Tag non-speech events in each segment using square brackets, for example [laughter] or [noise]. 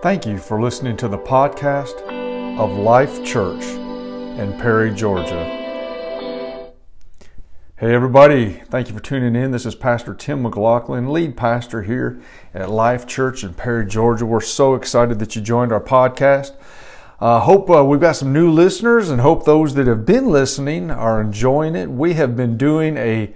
Thank you for listening to the podcast of Life Church in Perry, Georgia. Hey, everybody, thank you for tuning in. This is Pastor Tim McLaughlin, lead pastor here at Life Church in Perry, Georgia. We're so excited that you joined our podcast. Uh, hope uh, we've got some new listeners and hope those that have been listening are enjoying it. We have been doing a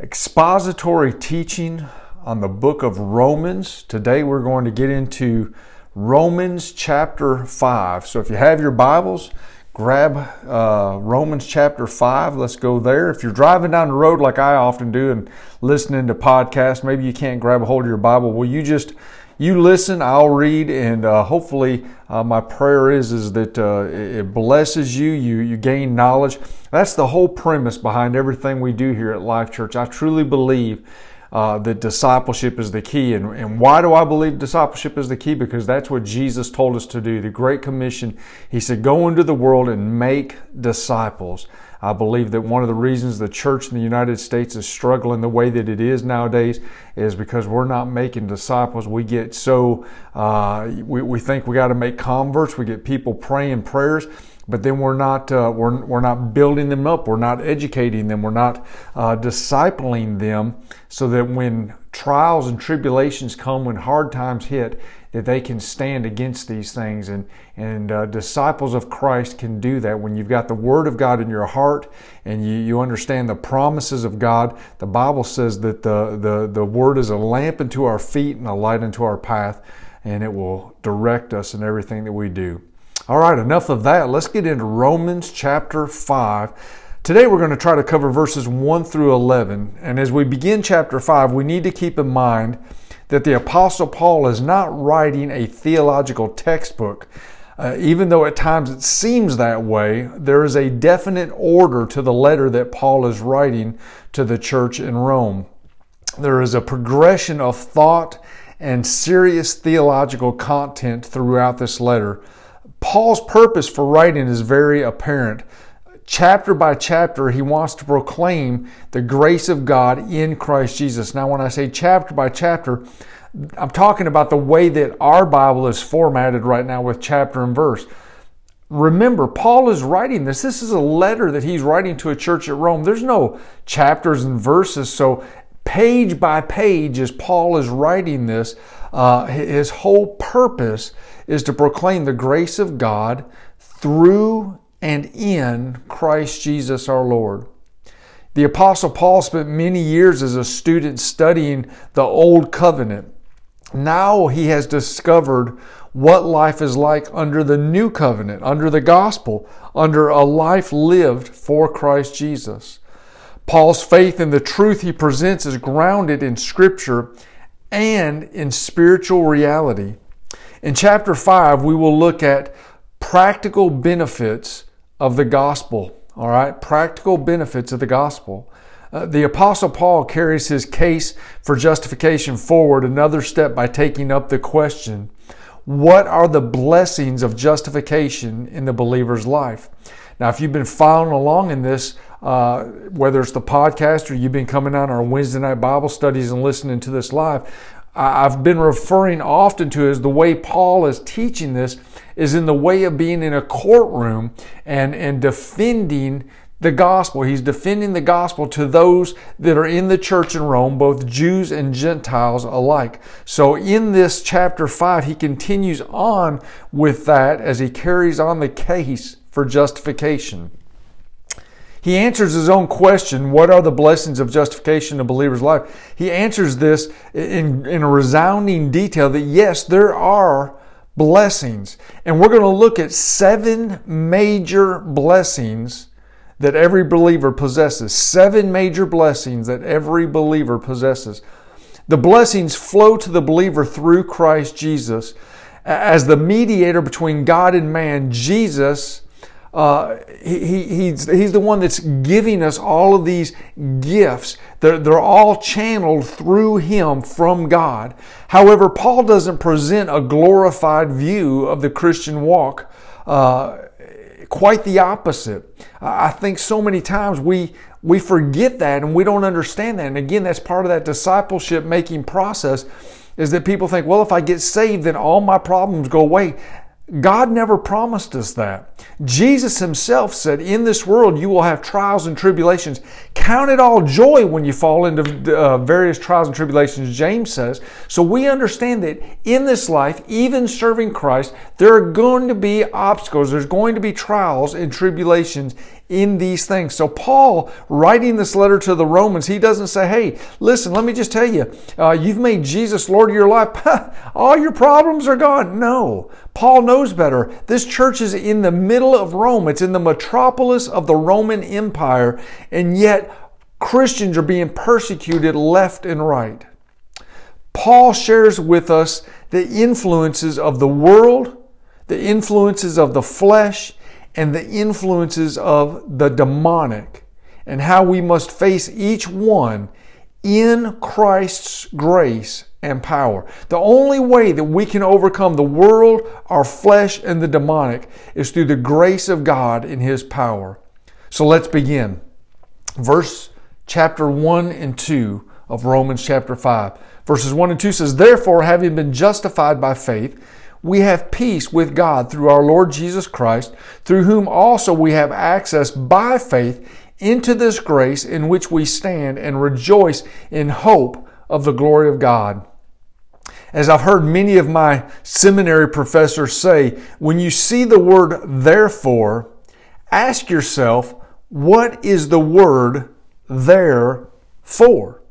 expository teaching on the book of Romans. Today we're going to get into Romans chapter 5. So if you have your Bibles, grab uh, Romans chapter 5. Let's go there. If you're driving down the road like I often do and listening to podcasts, maybe you can't grab a hold of your Bible. Well, you just you listen, I'll read, and uh, hopefully uh, my prayer is is that uh, it blesses you. You you gain knowledge. That's the whole premise behind everything we do here at Life Church. I truly believe uh, that discipleship is the key. And, and why do I believe discipleship is the key? Because that's what Jesus told us to do. The Great Commission, He said, go into the world and make disciples. I believe that one of the reasons the church in the United States is struggling the way that it is nowadays is because we're not making disciples. We get so, uh, we, we think we got to make converts. We get people praying prayers but then we're not uh, we're, we're not building them up. We're not educating them. We're not uh, discipling them so that when trials and tribulations come when hard times hit that they can stand against these things. And and uh, disciples of Christ can do that. When you've got the word of God in your heart and you, you understand the promises of God the Bible says that the, the the word is a lamp unto our feet and a light unto our path and it will direct us in everything that we do all right, enough of that. Let's get into Romans chapter 5. Today we're going to try to cover verses 1 through 11. And as we begin chapter 5, we need to keep in mind that the Apostle Paul is not writing a theological textbook. Uh, even though at times it seems that way, there is a definite order to the letter that Paul is writing to the church in Rome. There is a progression of thought and serious theological content throughout this letter. Paul's purpose for writing is very apparent. Chapter by chapter, he wants to proclaim the grace of God in Christ Jesus. Now, when I say chapter by chapter, I'm talking about the way that our Bible is formatted right now with chapter and verse. Remember, Paul is writing this. This is a letter that he's writing to a church at Rome. There's no chapters and verses. So, page by page, as Paul is writing this, uh, his whole purpose is to proclaim the grace of God through and in Christ Jesus our Lord. The Apostle Paul spent many years as a student studying the Old Covenant. Now he has discovered what life is like under the New Covenant, under the Gospel, under a life lived for Christ Jesus. Paul's faith in the truth he presents is grounded in Scripture and in spiritual reality. In chapter 5, we will look at practical benefits of the gospel. All right, practical benefits of the gospel. Uh, the Apostle Paul carries his case for justification forward another step by taking up the question what are the blessings of justification in the believer's life? Now, if you've been following along in this, uh, whether it's the podcast or you've been coming on our Wednesday night Bible studies and listening to this live, I've been referring often to as the way Paul is teaching this is in the way of being in a courtroom and, and defending the gospel. He's defending the gospel to those that are in the church in Rome, both Jews and Gentiles alike. So in this chapter 5, he continues on with that as he carries on the case for justification. He answers his own question, what are the blessings of justification in a believer's life? He answers this in, in a resounding detail that yes, there are blessings. And we're going to look at seven major blessings that every believer possesses. Seven major blessings that every believer possesses. The blessings flow to the believer through Christ Jesus. As the mediator between God and man, Jesus uh, he, he's, he's the one that's giving us all of these gifts. They're, they're all channeled through him from God. However, Paul doesn't present a glorified view of the Christian walk. Uh, quite the opposite. I think so many times we we forget that and we don't understand that. And again, that's part of that discipleship making process is that people think, well, if I get saved, then all my problems go away. God never promised us that. Jesus himself said, In this world you will have trials and tribulations. Count it all joy when you fall into uh, various trials and tribulations, James says. So we understand that in this life, even serving Christ, there are going to be obstacles, there's going to be trials and tribulations in these things. So, Paul, writing this letter to the Romans, he doesn't say, Hey, listen, let me just tell you, uh, you've made Jesus Lord of your life. [laughs] All your problems are gone. No. Paul knows better. This church is in the middle of Rome, it's in the metropolis of the Roman Empire, and yet Christians are being persecuted left and right. Paul shares with us the influences of the world, the influences of the flesh, and the influences of the demonic and how we must face each one in Christ's grace and power. The only way that we can overcome the world, our flesh, and the demonic is through the grace of God in His power. So let's begin. Verse chapter 1 and 2 of Romans chapter 5. Verses 1 and 2 says, Therefore, having been justified by faith, we have peace with God through our Lord Jesus Christ, through whom also we have access by faith into this grace in which we stand and rejoice in hope of the glory of God. As I've heard many of my seminary professors say, when you see the word therefore, ask yourself, what is the word there for?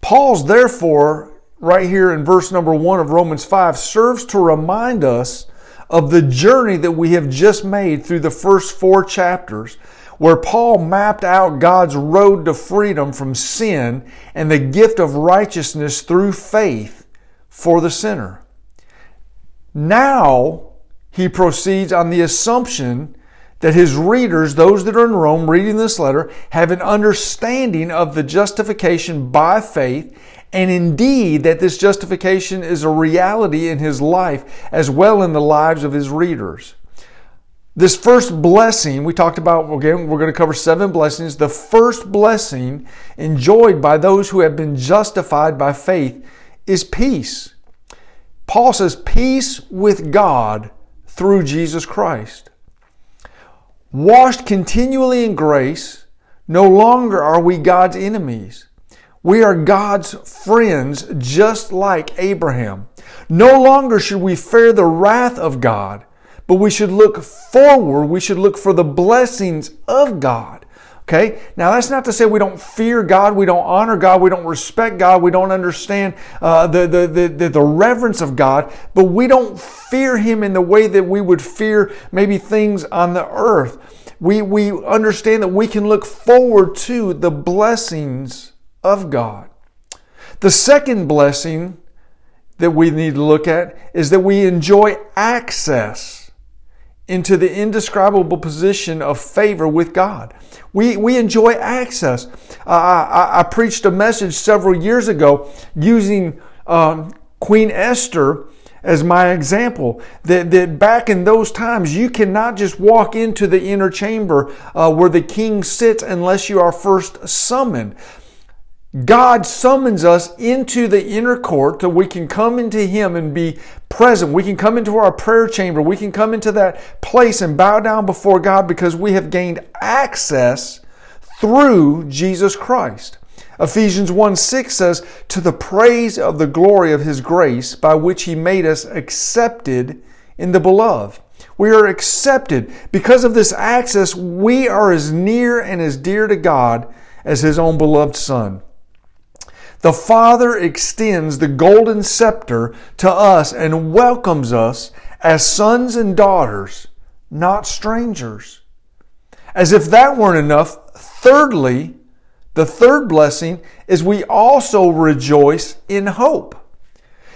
Paul's therefore right here in verse number one of Romans 5 serves to remind us of the journey that we have just made through the first four chapters, where Paul mapped out God's road to freedom from sin and the gift of righteousness through faith for the sinner. Now, he proceeds on the assumption that his readers, those that are in Rome reading this letter, have an understanding of the justification by faith and indeed that this justification is a reality in his life as well in the lives of his readers. This first blessing, we talked about, again, we're going to cover seven blessings. The first blessing enjoyed by those who have been justified by faith is peace. Paul says, peace with God through Jesus Christ. Washed continually in grace, no longer are we God's enemies. We are God's friends just like Abraham. No longer should we fear the wrath of God, but we should look forward. We should look for the blessings of God. Okay? Now, that's not to say we don't fear God, we don't honor God, we don't respect God, we don't understand uh, the, the, the, the reverence of God, but we don't fear Him in the way that we would fear maybe things on the earth. We, we understand that we can look forward to the blessings of God. The second blessing that we need to look at is that we enjoy access into the indescribable position of favor with God. We, we enjoy access. Uh, I, I, preached a message several years ago using um, Queen Esther as my example. That, that back in those times, you cannot just walk into the inner chamber uh, where the king sits unless you are first summoned. God summons us into the inner court so we can come into Him and be present. We can come into our prayer chamber. We can come into that place and bow down before God because we have gained access through Jesus Christ. Ephesians 1 6 says, To the praise of the glory of His grace by which He made us accepted in the beloved. We are accepted. Because of this access, we are as near and as dear to God as His own beloved Son. The Father extends the golden scepter to us and welcomes us as sons and daughters, not strangers. As if that weren't enough, thirdly, the third blessing is we also rejoice in hope.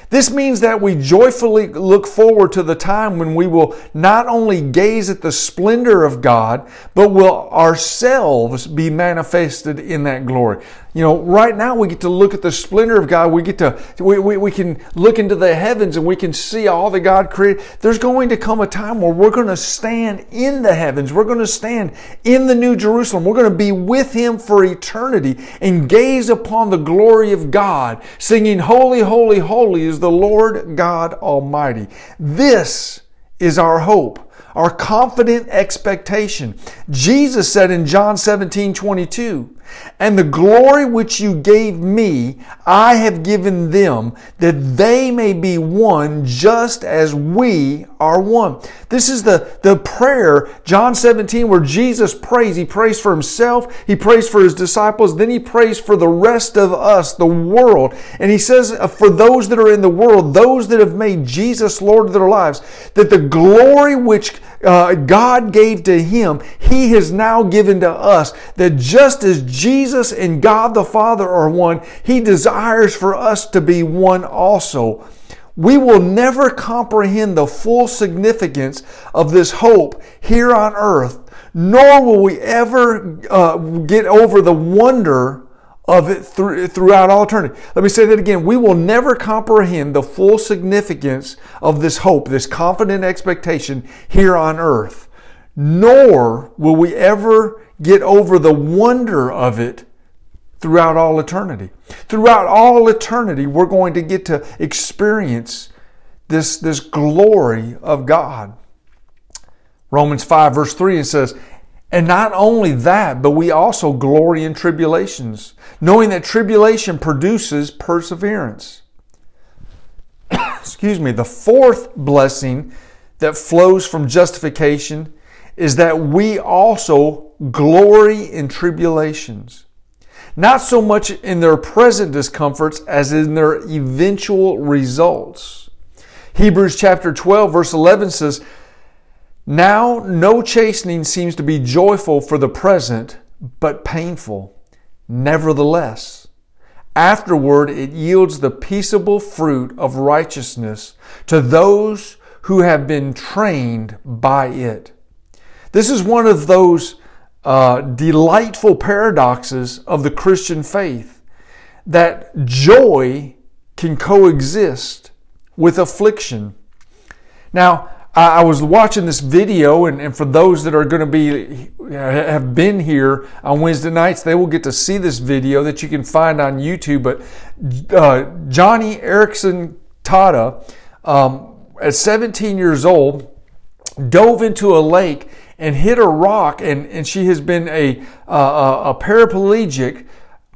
This means that we joyfully look forward to the time when we will not only gaze at the splendor of God, but will ourselves be manifested in that glory. You know, right now we get to look at the splendor of God. We get to, we, we, we can look into the heavens and we can see all that God created. There's going to come a time where we're going to stand in the heavens. We're going to stand in the New Jerusalem. We're going to be with Him for eternity and gaze upon the glory of God, singing, Holy, Holy, Holy is the Lord God Almighty. This is our hope our confident expectation. Jesus said in John 17, 22, and the glory which you gave me, I have given them, that they may be one just as we are one. This is the, the prayer, John 17, where Jesus prays. He prays for himself, he prays for his disciples, then he prays for the rest of us, the world. And he says, uh, for those that are in the world, those that have made Jesus Lord of their lives, that the glory which uh, God gave to him, he has now given to us, that just as Jesus and God the Father are one, He desires for us to be one also. We will never comprehend the full significance of this hope here on earth, nor will we ever uh, get over the wonder of it through, throughout all eternity. Let me say that again. We will never comprehend the full significance of this hope, this confident expectation here on earth, nor will we ever get over the wonder of it throughout all eternity. Throughout all eternity, we're going to get to experience this, this glory of God. Romans 5, verse 3, it says, And not only that, but we also glory in tribulations, knowing that tribulation produces perseverance. [coughs] Excuse me. The fourth blessing that flows from justification is that we also glory in tribulations. Not so much in their present discomforts as in their eventual results. Hebrews chapter 12 verse 11 says, Now no chastening seems to be joyful for the present, but painful. Nevertheless, afterward it yields the peaceable fruit of righteousness to those who have been trained by it. This is one of those uh, delightful paradoxes of the Christian faith that joy can coexist with affliction. Now, I was watching this video, and, and for those that are going to be have been here on Wednesday nights, they will get to see this video that you can find on YouTube. But uh, Joni Eareckson Tada, um, at 17 years old, dove into a lake and hit a rock, and, and she has been a, uh, a paraplegic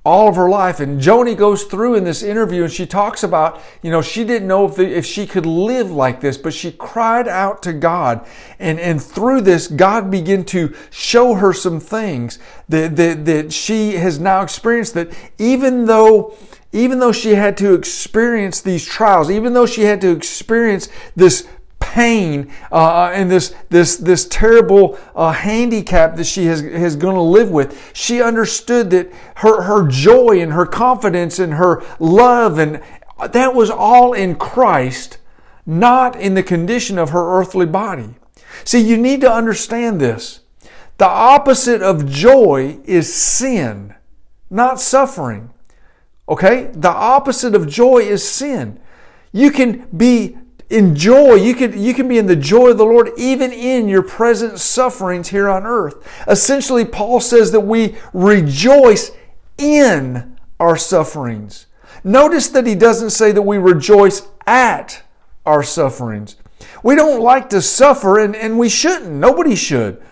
all of her life. And Joni goes through in this interview and she talks about, you know, she didn't know if, the, if she could live like this, but she cried out to God. And, and through this, God began to show her some things that, that, that she has now experienced that even though even though she had to experience these trials, even though she had to experience this pain uh, uh, and this this this terrible uh, handicap that she has has going to live with. She understood that her her joy and her confidence and her love and that was all in Christ, not in the condition of her earthly body. See, you need to understand this. The opposite of joy is sin, not suffering. Okay? The opposite of joy is sin. You can be in joy. You can, you can be in the joy of the Lord even in your present sufferings here on earth. Essentially, Paul says that we rejoice in our sufferings. Notice that he doesn't say that we rejoice at our sufferings. We don't like to suffer, and, and we shouldn't. Nobody should.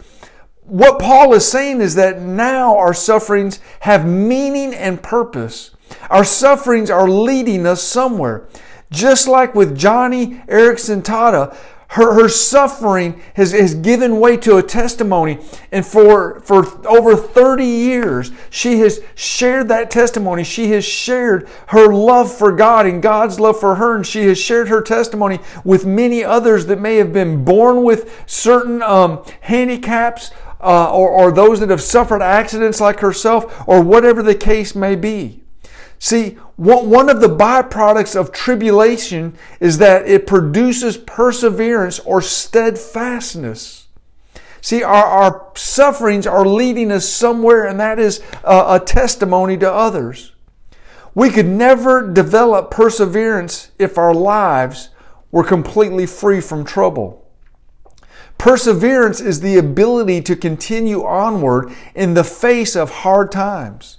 What Paul is saying is that now our sufferings have meaning and purpose. Our sufferings are leading us somewhere. Just like with Joni Eareckson Tada, her, her suffering has, has given way to a testimony. And for, for over 30 years, she has shared that testimony. She has shared her love for God and God's love for her. And she has shared her testimony with many others that may have been born with certain um, handicaps uh, or, or those that have suffered accidents like herself or whatever the case may be. See, one of the byproducts of tribulation is that it produces perseverance or steadfastness. See, our, our sufferings are leading us somewhere, and that is a, a testimony to others. We could never develop perseverance if our lives were completely free from trouble. Perseverance is the ability to continue onward in the face of hard times.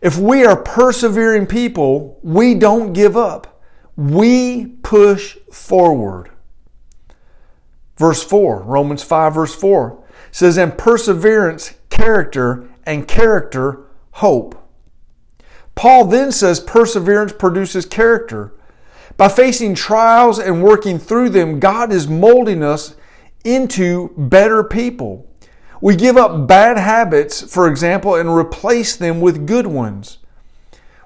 If we are persevering people, we don't give up. We push forward. Verse 4, Romans 5, verse 4 says, And perseverance, character, and character, hope. Paul then says perseverance produces character. By facing trials and working through them, God is molding us into better people. We give up bad habits, for example, and replace them with good ones.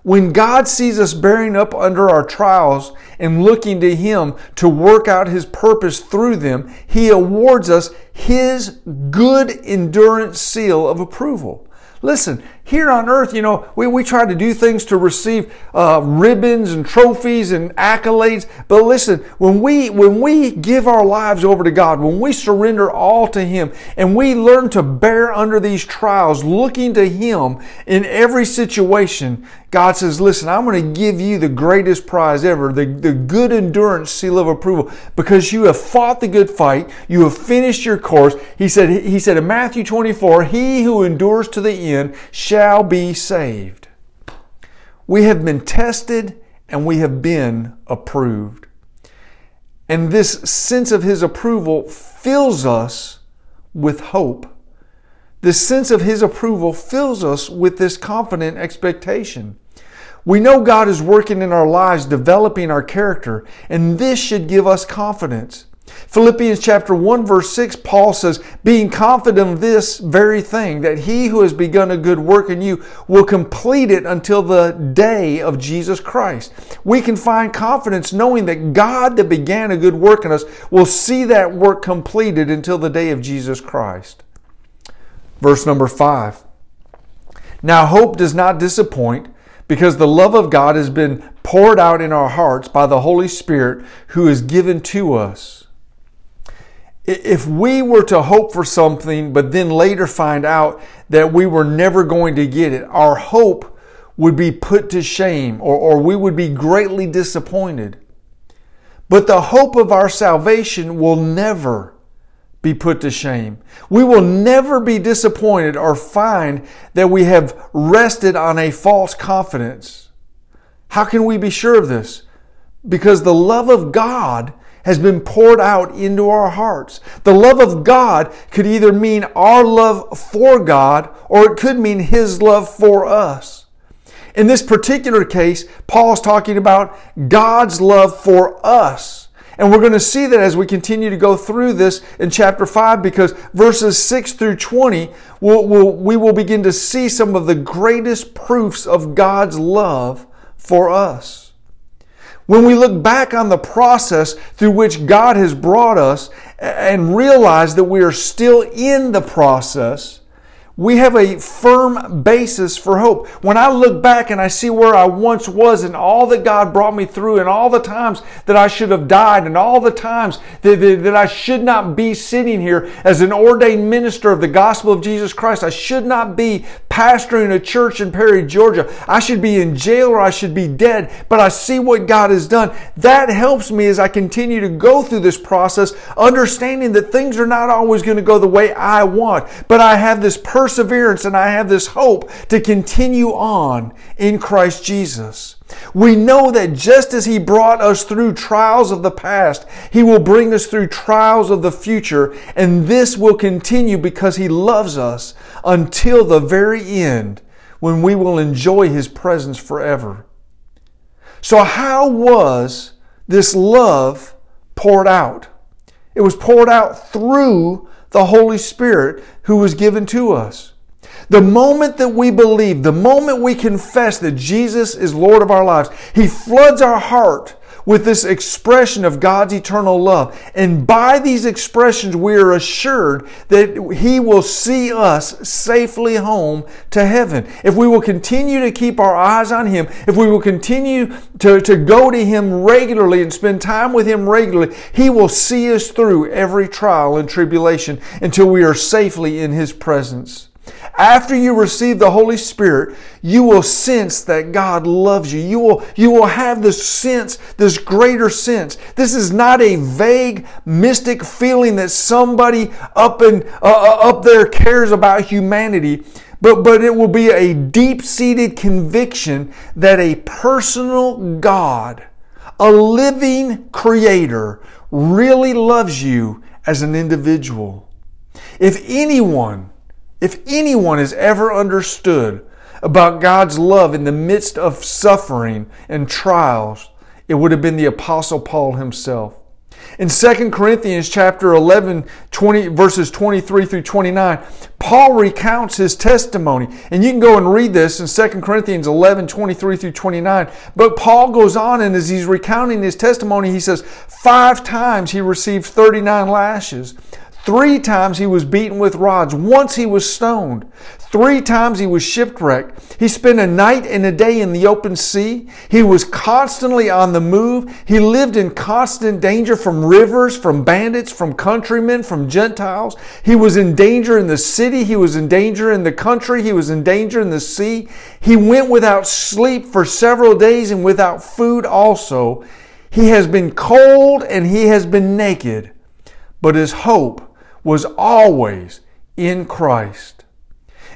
When God sees us bearing up under our trials and looking to Him to work out His purpose through them, He awards us His good endurance seal of approval. Listen, here on earth, you know, we, we try to do things to receive uh, ribbons and trophies and accolades. But listen, when we, when we give our lives over to God, when we surrender all to Him and we learn to bear under these trials, looking to Him in every situation, God says, listen, I'm going to give you the greatest prize ever, the, the good endurance seal of approval, because you have fought the good fight. You have finished your course. He said, he said in Matthew 24, he who endures to the end shall be saved. We have been tested and we have been approved. And this sense of his approval fills us with hope. This sense of his approval fills us with this confident expectation. We know God is working in our lives, developing our character, and this should give us confidence. Philippians chapter 1 verse 6, Paul says, being confident of this very thing, that he who has begun a good work in you will complete it until the day of Jesus Christ. We can find confidence knowing that God that began a good work in us will see that work completed until the day of Jesus Christ. Verse number 5. Now hope does not disappoint because the love of God has been poured out in our hearts by the Holy Spirit who is given to us. If we were to hope for something, but then later find out that we were never going to get it, our hope would be put to shame or, or we would be greatly disappointed. But the hope of our salvation will never be put to shame. We will never be disappointed or find that we have rested on a false confidence. How can we be sure of this? Because the love of God has been poured out into our hearts. The love of God could either mean our love for God or it could mean His love for us. In this particular case, Paul is talking about God's love for us. And we're going to see that as we continue to go through this in chapter 5 because verses 6 through 20, we'll, we'll, we will begin to see some of the greatest proofs of God's love for us. When we look back on the process through which God has brought us and realize that we are still in the process, we have a firm basis for hope. When I look back and I see where I once was and all that God brought me through and all the times that I should have died and all the times that, that, that, I should not be sitting here as an ordained minister of the gospel of Jesus Christ. I should not be pastoring a church in Perry, Georgia. I should be in jail or I should be dead, but I see what God has done. That helps me as I continue to go through this process, understanding that things are not always going to go the way I want, but I have this person perseverance and I have this hope to continue on in Christ Jesus. We know that just as He brought us through trials of the past, He will bring us through trials of the future, and this will continue because He loves us until the very end when we will enjoy His presence forever. So, how was this love poured out? It was poured out through the Holy Spirit who was given to us. The moment that we believe, the moment we confess that Jesus is Lord of our lives, He floods our heart with this expression of God's eternal love. And by these expressions, we are assured that He will see us safely home to heaven. If we will continue to keep our eyes on Him, if we will continue to, to go to Him regularly and spend time with Him regularly, He will see us through every trial and tribulation until we are safely in His presence. After you receive the Holy Spirit, you will sense that God loves you. You will, you will have this sense, this greater sense. This is not a vague, mystic feeling that somebody up and uh, uh up there cares about humanity, but, but it will be a deep-seated conviction that a personal God, a living creator, really loves you as an individual. If anyone if anyone has ever understood about God's love in the midst of suffering and trials, it would have been the apostle Paul himself. In 2 Corinthians chapter 11, 20, verses 23 through 29, Paul recounts his testimony. And you can go and read this in 2 Corinthians 11, 23 through 29. But Paul goes on and as he's recounting his testimony, he says, five times he received 39 lashes. Three times he was beaten with rods. Once he was stoned. Three times he was shipwrecked. He spent a night and a day in the open sea. He was constantly on the move. He lived in constant danger from rivers, from bandits, from countrymen, from Gentiles. He was in danger in the city. He was in danger in the country. He was in danger in the sea. He went without sleep for several days and without food also. He has been cold and he has been naked. But his hope was always in Christ.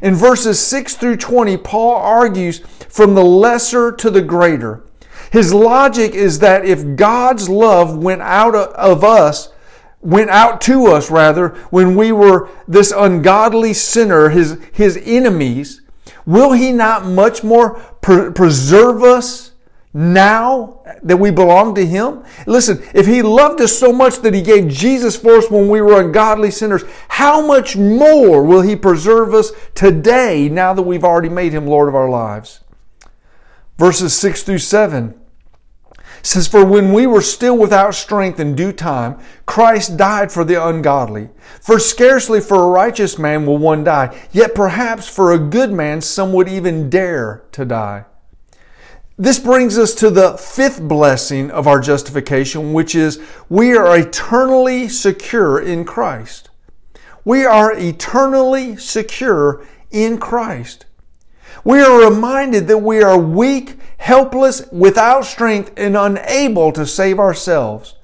In verses 6 through 20, Paul argues from the lesser to the greater. His logic is that if God's love went out of us, went out to us rather, when we were this ungodly sinner, his, his enemies, will he not much more pre- preserve us now that we belong to Him? Listen, if He loved us so much that He gave Jesus for us when we were ungodly sinners, how much more will He preserve us today now that we've already made Him Lord of our lives? Verses 6 through 7 says, For when we were still without strength in due time, Christ died for the ungodly. For scarcely for a righteous man will one die, yet perhaps for a good man some would even dare to die. This brings us to the fifth blessing of our justification, which is we are eternally secure in Christ. We are eternally secure in Christ. We are reminded that we are weak, helpless, without strength, and unable to save ourselves.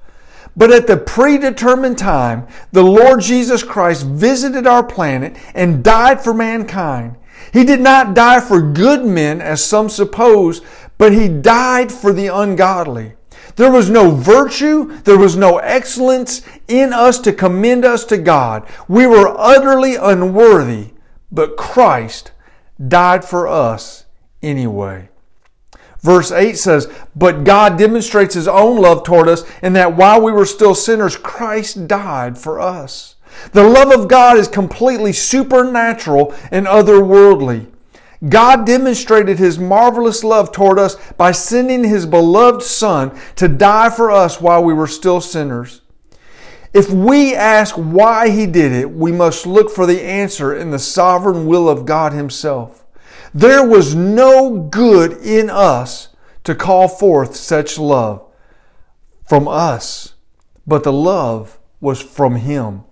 But at the predetermined time, the Lord Jesus Christ visited our planet and died for mankind. He did not die for good men, as some suppose, but he died for the ungodly. There was no virtue, there was no excellence in us to commend us to God. We were utterly unworthy, but Christ died for us anyway. Verse 8 says, But God demonstrates His own love toward us in that while we were still sinners, Christ died for us. The love of God is completely supernatural and otherworldly. God demonstrated His marvelous love toward us by sending His beloved Son to die for us while we were still sinners. If we ask why He did it, we must look for the answer in the sovereign will of God Himself. There was no good in us to call forth such love from us, but the love was from Him.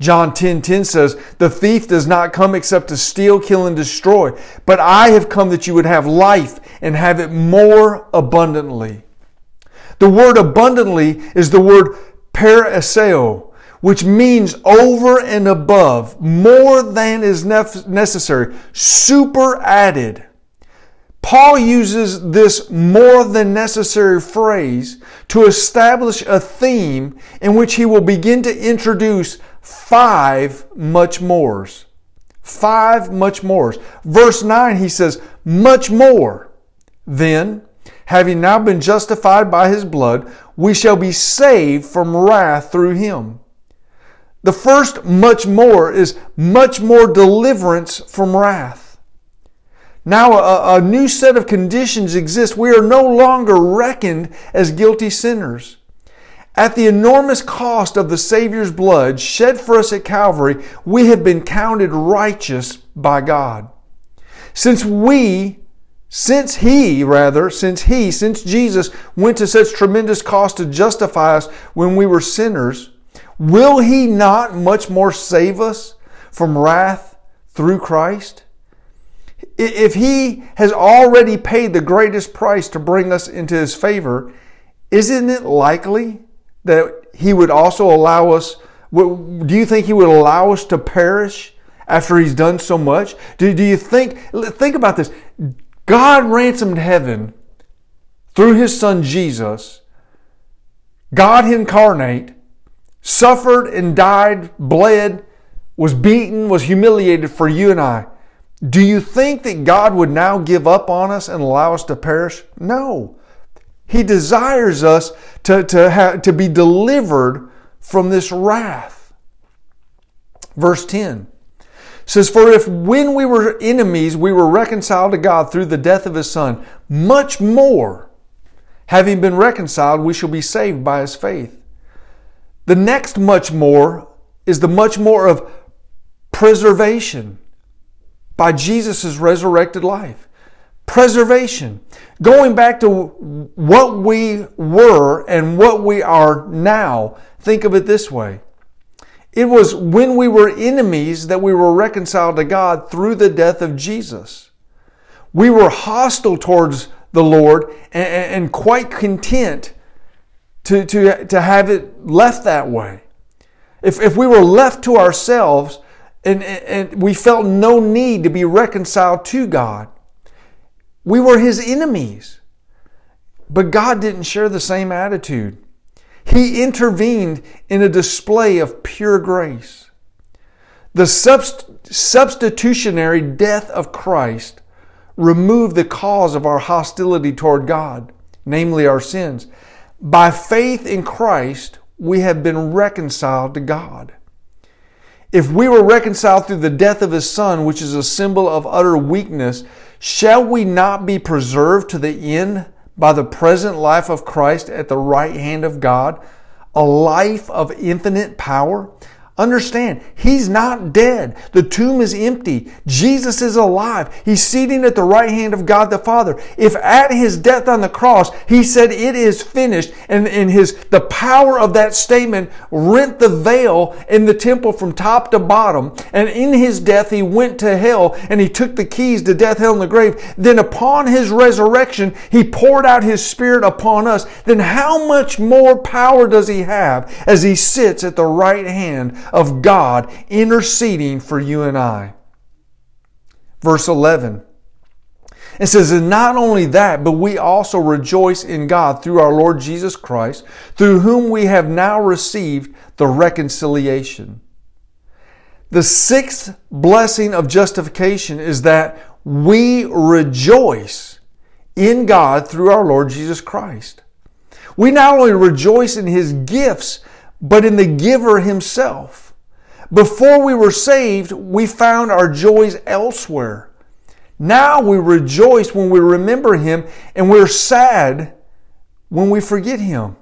John 10:10 10, 10 says, "The thief does not come except to steal, kill and destroy, but I have come that you would have life and have it more abundantly." The word abundantly is the word paraseo, which means over and above, more than is necessary, super added. Paul uses this more than necessary phrase to establish a theme in which he will begin to introduce five much mores. Five much mores. Verse 9, he says, much more. Then, having now been justified by his blood, we shall be saved from wrath through him. The first much more is much more deliverance from wrath. Now a, a new set of conditions exist. We are no longer reckoned as guilty sinners. At the enormous cost of the Savior's blood shed for us at Calvary, we have been counted righteous by God. Since we, since He, rather, since He, since Jesus went to such tremendous cost to justify us when we were sinners, will He not much more save us from wrath through Christ? If He has already paid the greatest price to bring us into His favor, isn't it likely that He would also allow us? Do you think He would allow us to perish after He's done so much? Do, do you think, think about this. God ransomed heaven through His Son Jesus, God incarnate, suffered and died, bled, was beaten, was humiliated for you and I. Do you think that God would now give up on us and allow us to perish? No. He desires us to, to, have, to be delivered from this wrath. Verse 10 says, For if when we were enemies, we were reconciled to God through the death of his Son, much more, having been reconciled, we shall be saved by his faith. The next much more is the much more of preservation by Jesus' resurrected life. Preservation. Going back to what we were and what we are now, think of it this way. It was when we were enemies that we were reconciled to God through the death of Jesus. We were hostile towards the Lord and, quite content to, to, to have it left that way. If, if we were left to ourselves and, and we felt no need to be reconciled to God, we were His enemies. But God didn't share the same attitude. He intervened in a display of pure grace. The subst- substitutionary death of Christ removed the cause of our hostility toward God, namely our sins. By faith in Christ, we have been reconciled to God. If we were reconciled through the death of His Son, which is a symbol of utter weakness, shall we not be preserved to the end by the present life of Christ at the right hand of God, a life of infinite power? Understand, he's not dead. The tomb is empty. Jesus is alive. He's seating at the right hand of God the Father. If at his death on the cross, he said, it is finished, and in his, the power of that statement rent the veil in the temple from top to bottom, and in his death, he went to hell, and he took the keys to death, hell, and the grave. Then upon his resurrection, he poured out his spirit upon us. Then how much more power does he have as he sits at the right hand of God interceding for you and I. Verse 11. It says, and not only that, but we also rejoice in God through our Lord Jesus Christ, through whom we have now received the reconciliation. The sixth blessing of justification is that we rejoice in God through our Lord Jesus Christ. We not only rejoice in His gifts, but in the giver Himself. Before we were saved, we found our joys elsewhere. Now we rejoice when we remember Him and we're sad when we forget Him.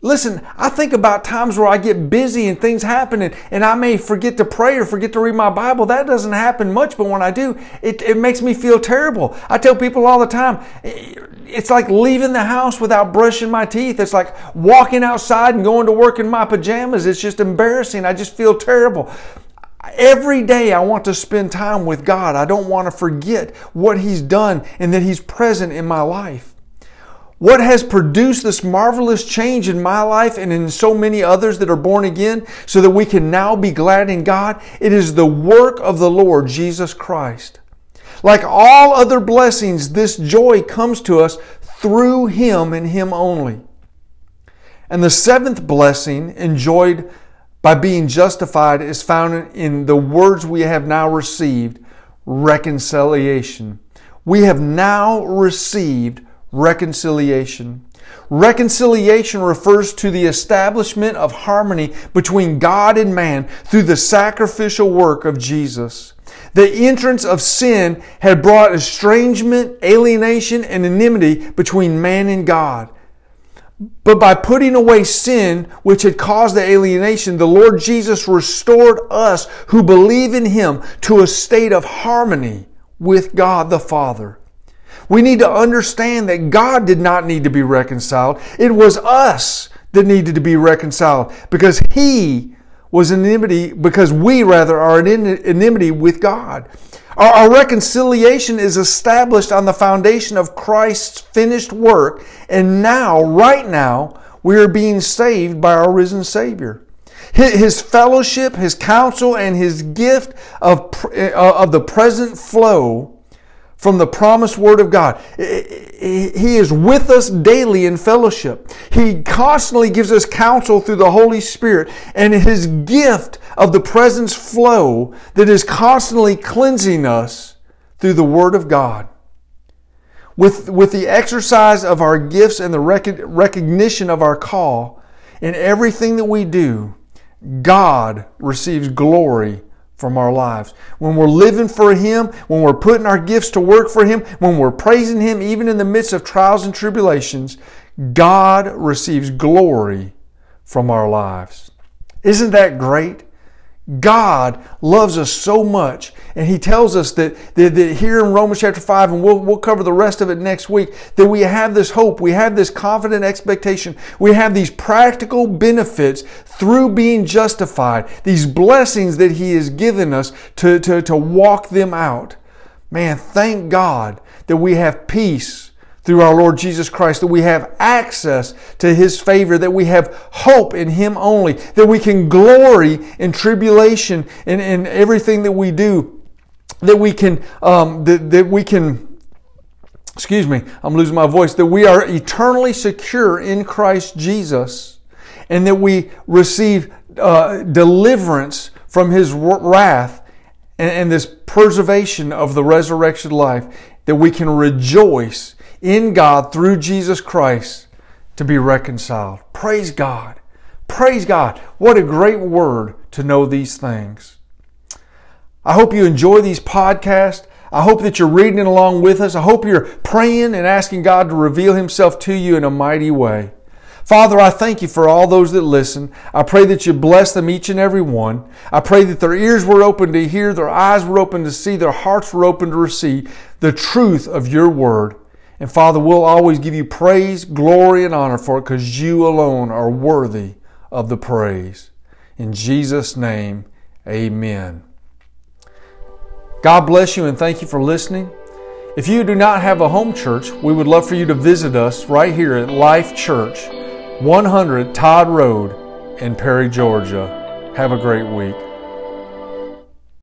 Listen, I think about times where I get busy and things happen and, and I may forget to pray or forget to read my Bible. That doesn't happen much, but when I do, it, it makes me feel terrible. I tell people all the time, it's like leaving the house without brushing my teeth. It's like walking outside and going to work in my pajamas. It's just embarrassing. I just feel terrible. Every day I want to spend time with God. I don't want to forget what He's done and that He's present in my life. What has produced this marvelous change in my life and in so many others that are born again so that we can now be glad in God? It is the work of the Lord Jesus Christ. Like all other blessings, this joy comes to us through Him and Him only. And the seventh blessing enjoyed by being justified is found in the words we have now received reconciliation. We have now received reconciliation. Reconciliation refers to the establishment of harmony between God and man through the sacrificial work of Jesus. The entrance of sin had brought estrangement, alienation, and enmity between man and God. But by putting away sin, which had caused the alienation, the Lord Jesus restored us who believe in Him to a state of harmony with God the Father. We need to understand that God did not need to be reconciled. It was us that needed to be reconciled because He was enmity, because we rather are in enmity with God. Our, our reconciliation is established on the foundation of Christ's finished work, and now, right now, we are being saved by our risen Savior. His fellowship, His counsel, and His gift of, uh, of the present flow from the promised Word of God. He is with us daily in fellowship. He constantly gives us counsel through the Holy Spirit and His gift of the presence flow that is constantly cleansing us through the Word of God. With, with the exercise of our gifts and the recognition of our call, in everything that we do, God receives glory from our lives. When we're living for Him, when we're putting our gifts to work for Him, when we're praising Him, even in the midst of trials and tribulations, God receives glory from our lives. Isn't that great? God loves us so much. And He tells us that, that, that, here in Romans chapter 5, and we'll, we'll cover the rest of it next week, that we have this hope, we have this confident expectation, we have these practical benefits through being justified, these blessings that He has given us to, to, to walk them out. Man, thank God that we have peace through our Lord Jesus Christ, that we have access to His favor, that we have hope in Him only, that we can glory in tribulation and in everything that we do, that we can, um, that, that we can, excuse me, I'm losing my voice, that we are eternally secure in Christ Jesus, and that we receive uh, deliverance from His wrath and, and this preservation of the resurrection life, that we can rejoice in God through Jesus Christ to be reconciled. Praise God. Praise God. What a great word to know these things. I hope you enjoy these podcasts. I hope that you're reading along with us. I hope you're praying and asking God to reveal Himself to you in a mighty way. Father, I thank you for all those that listen. I pray that you bless them each and every one. I pray that their ears were open to hear, their eyes were open to see, their hearts were open to receive the truth of your word. And Father, we'll always give you praise, glory, and honor for it because you alone are worthy of the praise. In Jesus' name, amen. God bless you and thank you for listening. If you do not have a home church, we would love for you to visit us right here at Life Church, 100 Todd Road in Perry, Georgia. Have a great week.